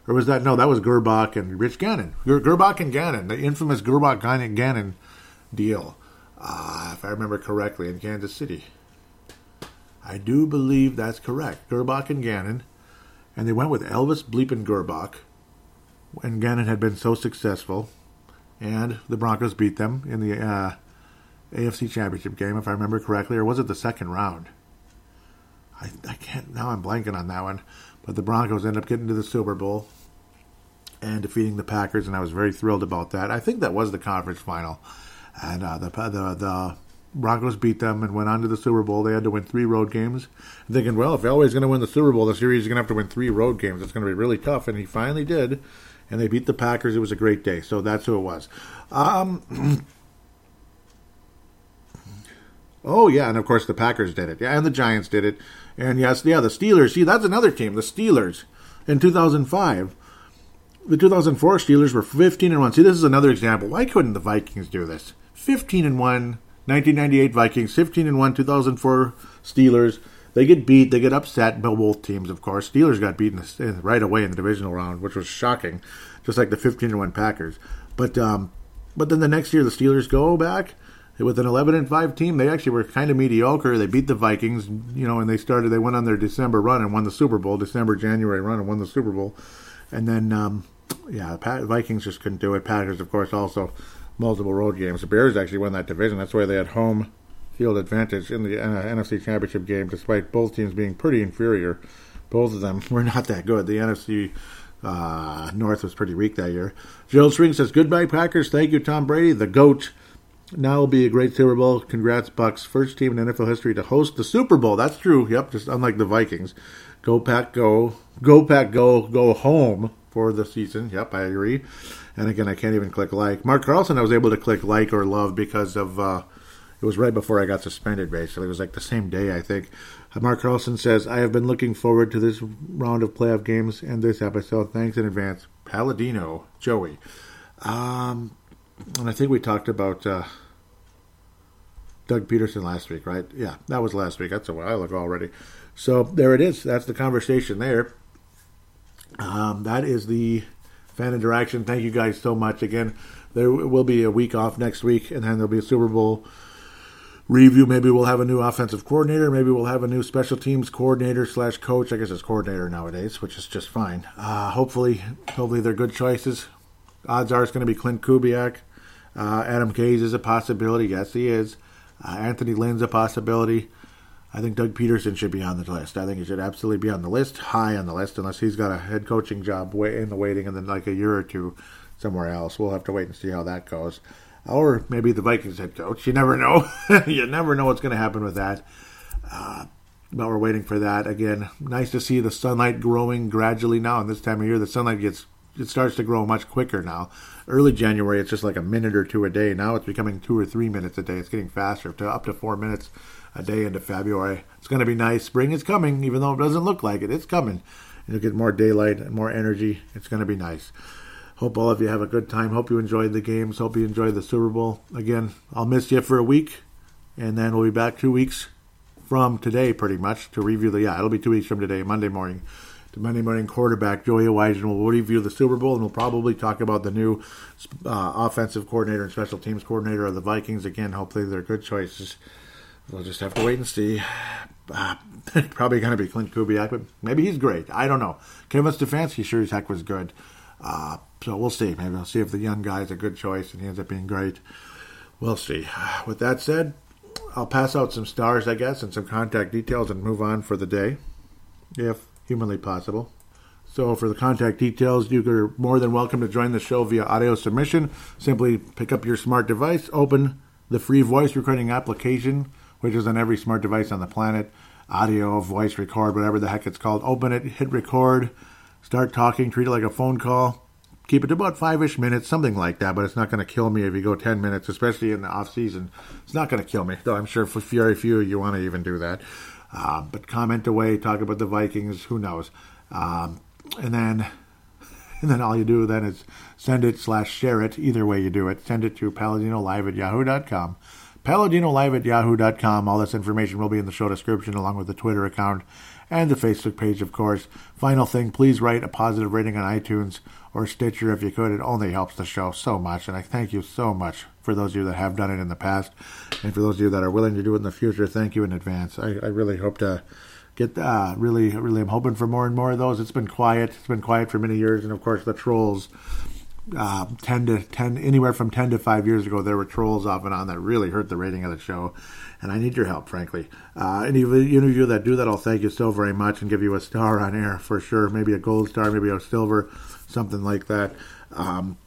Or was that no? That was Grbac and Rich Gannon. Ger- Grbac and Gannon, the infamous Grbac Gannon deal, uh, if I remember correctly, in Kansas City. I do believe that's correct. Grbac and Gannon, and they went with Elvis Bleepin Grbac, and Gannon had been so successful and the Broncos beat them in the uh, AFC Championship game, if I remember correctly, or was it the second round? I, I can't now. I'm blanking on that one, but the Broncos end up getting to the Super Bowl and defeating the Packers, and I was very thrilled about that. I think that was the conference final, and uh, the, the the Broncos beat them and went on to the Super Bowl. They had to win three road games. thinking, well, if Elway's going to win the Super Bowl, the series is going to have to win three road games. It's going to be really tough, and he finally did and they beat the Packers. It was a great day. So that's who it was. Um, Oh yeah, and of course the Packers did it. Yeah, and the Giants did it. And yes, yeah, the Steelers. See, that's another team, the Steelers in 2005. The 2004 Steelers were 15 and 1. See, this is another example. Why couldn't the Vikings do this? 15 and 1, 1998 Vikings, 15 and 1, 2004 Steelers. They get beat, they get upset by both teams, of course. Steelers got beaten right away in the divisional round, which was shocking, just like the 15 and 1 Packers. But um, but then the next year the Steelers go back with an 11 and 5 team. They actually were kind of mediocre. They beat the Vikings, you know, and they started. They went on their December run and won the Super Bowl. December January run and won the Super Bowl. And then um, yeah, the Vikings just couldn't do it. Packers, of course, also multiple road games. The Bears actually won that division. That's why they had home field advantage in the uh, NFC Championship game, despite both teams being pretty inferior. Both of them were not that good. The NFC uh, North was pretty weak that year. Gerald String says, Goodbye, Packers. Thank you, Tom Brady, the GOAT. Now will be a great Super Bowl. Congrats, Bucks. First team in NFL history to host the Super Bowl. That's true. Yep, just unlike the Vikings. Go Pack, go. Go Pack, go. Go home for the season. Yep, I agree. And again, I can't even click like. Mark Carlson, I was able to click like or love because of uh, it was right before I got suspended. Basically, it was like the same day I think. Mark Carlson says, "I have been looking forward to this round of playoff games and this episode. Thanks in advance, Paladino Joey." Um, and I think we talked about uh, Doug Pederson last week, right? Yeah, that was last week. That's a while ago already. So there it is. That's the conversation there. Um, that is the fan interaction. Thank you guys so much. Again, there will be a week off next week, and then there'll be a Super Bowl review. Maybe we'll have a new offensive coordinator. Maybe we'll have a new special teams coordinator slash coach. I guess it's coordinator nowadays, which is just fine. Uh, hopefully, hopefully they're good choices. Odds are it's going to be Klint Kubiak. Uh, Adam Gase is a possibility. Yes, he is. Uh, Anthony Lynn's a possibility. I think Doug Pederson should be on the list. I think he should absolutely be on the list, high on the list, unless he's got a head coaching job in the waiting and then like a year or two somewhere else. We'll have to wait and see how that goes. Or maybe the Vikings head coach. You never know. you never know what's going to happen with that. Uh, but we're waiting for that. Again, nice to see the sunlight growing gradually now. And this time of year, the sunlight gets it starts to grow much quicker now. Early January, it's just like a minute or two a day. Now it's becoming two or three minutes a day. It's getting faster to up to four minutes a day into February. It's going to be nice. Spring is coming, even though it doesn't look like it. It's coming. You'll get more daylight and more energy. It's going to be nice. Hope all of you have a good time. Hope you enjoyed the games. Hope you enjoyed the Super Bowl. Again, I'll miss you for a week, and then we'll be back two weeks from today, pretty much, to review the. Yeah, it'll be two weeks from today, Monday morning. To Monday morning quarterback Joey Weigen will review the Super Bowl, and we'll probably talk about the new uh, offensive coordinator and special teams coordinator of the Vikings. Again, hopefully they're good choices. We'll just have to wait and see. Uh, probably going to be Klint Kubiak, but maybe he's great. I don't know. Kevin Stefanski sure as heck was good. Uh, so we'll see. Maybe I'll see if the young guy is a good choice and he ends up being great. We'll see. With that said, I'll pass out some stars, I guess, and some contact details and move on for the day, if humanly possible. So, for the contact details, you are more than welcome to join the show via audio submission. Simply pick up your smart device, open the free voice recording application which is on every smart device on the planet. Audio, voice record, whatever the heck it's called. Open it, hit record, start talking, treat it like a phone call. Keep it to about five ish minutes, something like that, but it's not going to kill me if you go 10 minutes, especially in the off season. It's not going to kill me, though I'm sure for very few you want to even do that. Uh, but comment away, talk about the Vikings, who knows. Um, and then and then all you do then is send it slash share it. Either way you do it, send it to paladinolive at yahoo.com. Paladino Live at yahoo.com. All this information will be in the show description along with the Twitter account and the Facebook page, of course. Final thing, please write a positive rating on iTunes or Stitcher if you could. It only helps the show so much. And I thank you so much for those of you that have done it in the past. And for those of you that are willing to do it in the future, thank you in advance. I, I really hope to get, uh, really, really, I'm hoping for more and more of those. It's been quiet. It's been quiet for many years. And of course, the trolls uh, 10 to 10 anywhere from 10 to 5 years ago there were trolls off and on that really hurt the rating of the show and i need your help frankly. Uh, any, of you that do that i'll thank you so very much and give you a star on air for sure. Maybe a gold star maybe a silver something like that. Um,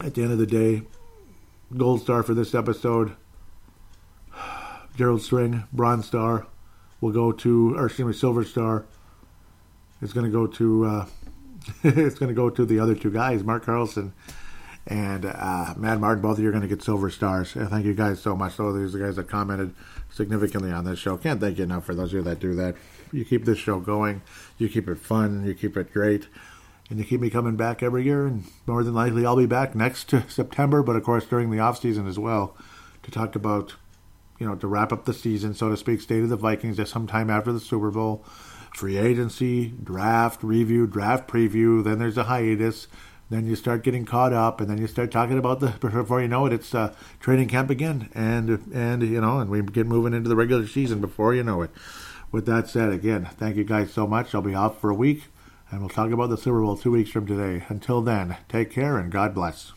at the end of the day gold star for this episode gerald string bronze star will go to or excuse me silver star. Is going to go to uh, it's going to go to the other two guys, Mark Carlson and uh, Matt Martin, both of you are going to get silver stars. thank you guys so much. Those these guys that commented significantly on this show. Can't thank you enough for those of you that do that. You keep this show going. You keep it fun. You keep it great. And you keep me coming back every year. And more than likely, I'll be back next September, but of course during the off season as well, to talk about, you know, to wrap up the season, so to speak, state of the Vikings at some time after the Super Bowl, free agency, draft review, draft preview. Then there's a hiatus then you start getting caught up, and then you start talking about the before you know it, it's uh, training camp again, and and you know, and we get moving into the regular season before you know it. With that said, again, thank you guys so much. I'll be off for a week, and we'll talk about the Super Bowl two weeks from today. Until then, take care and God bless.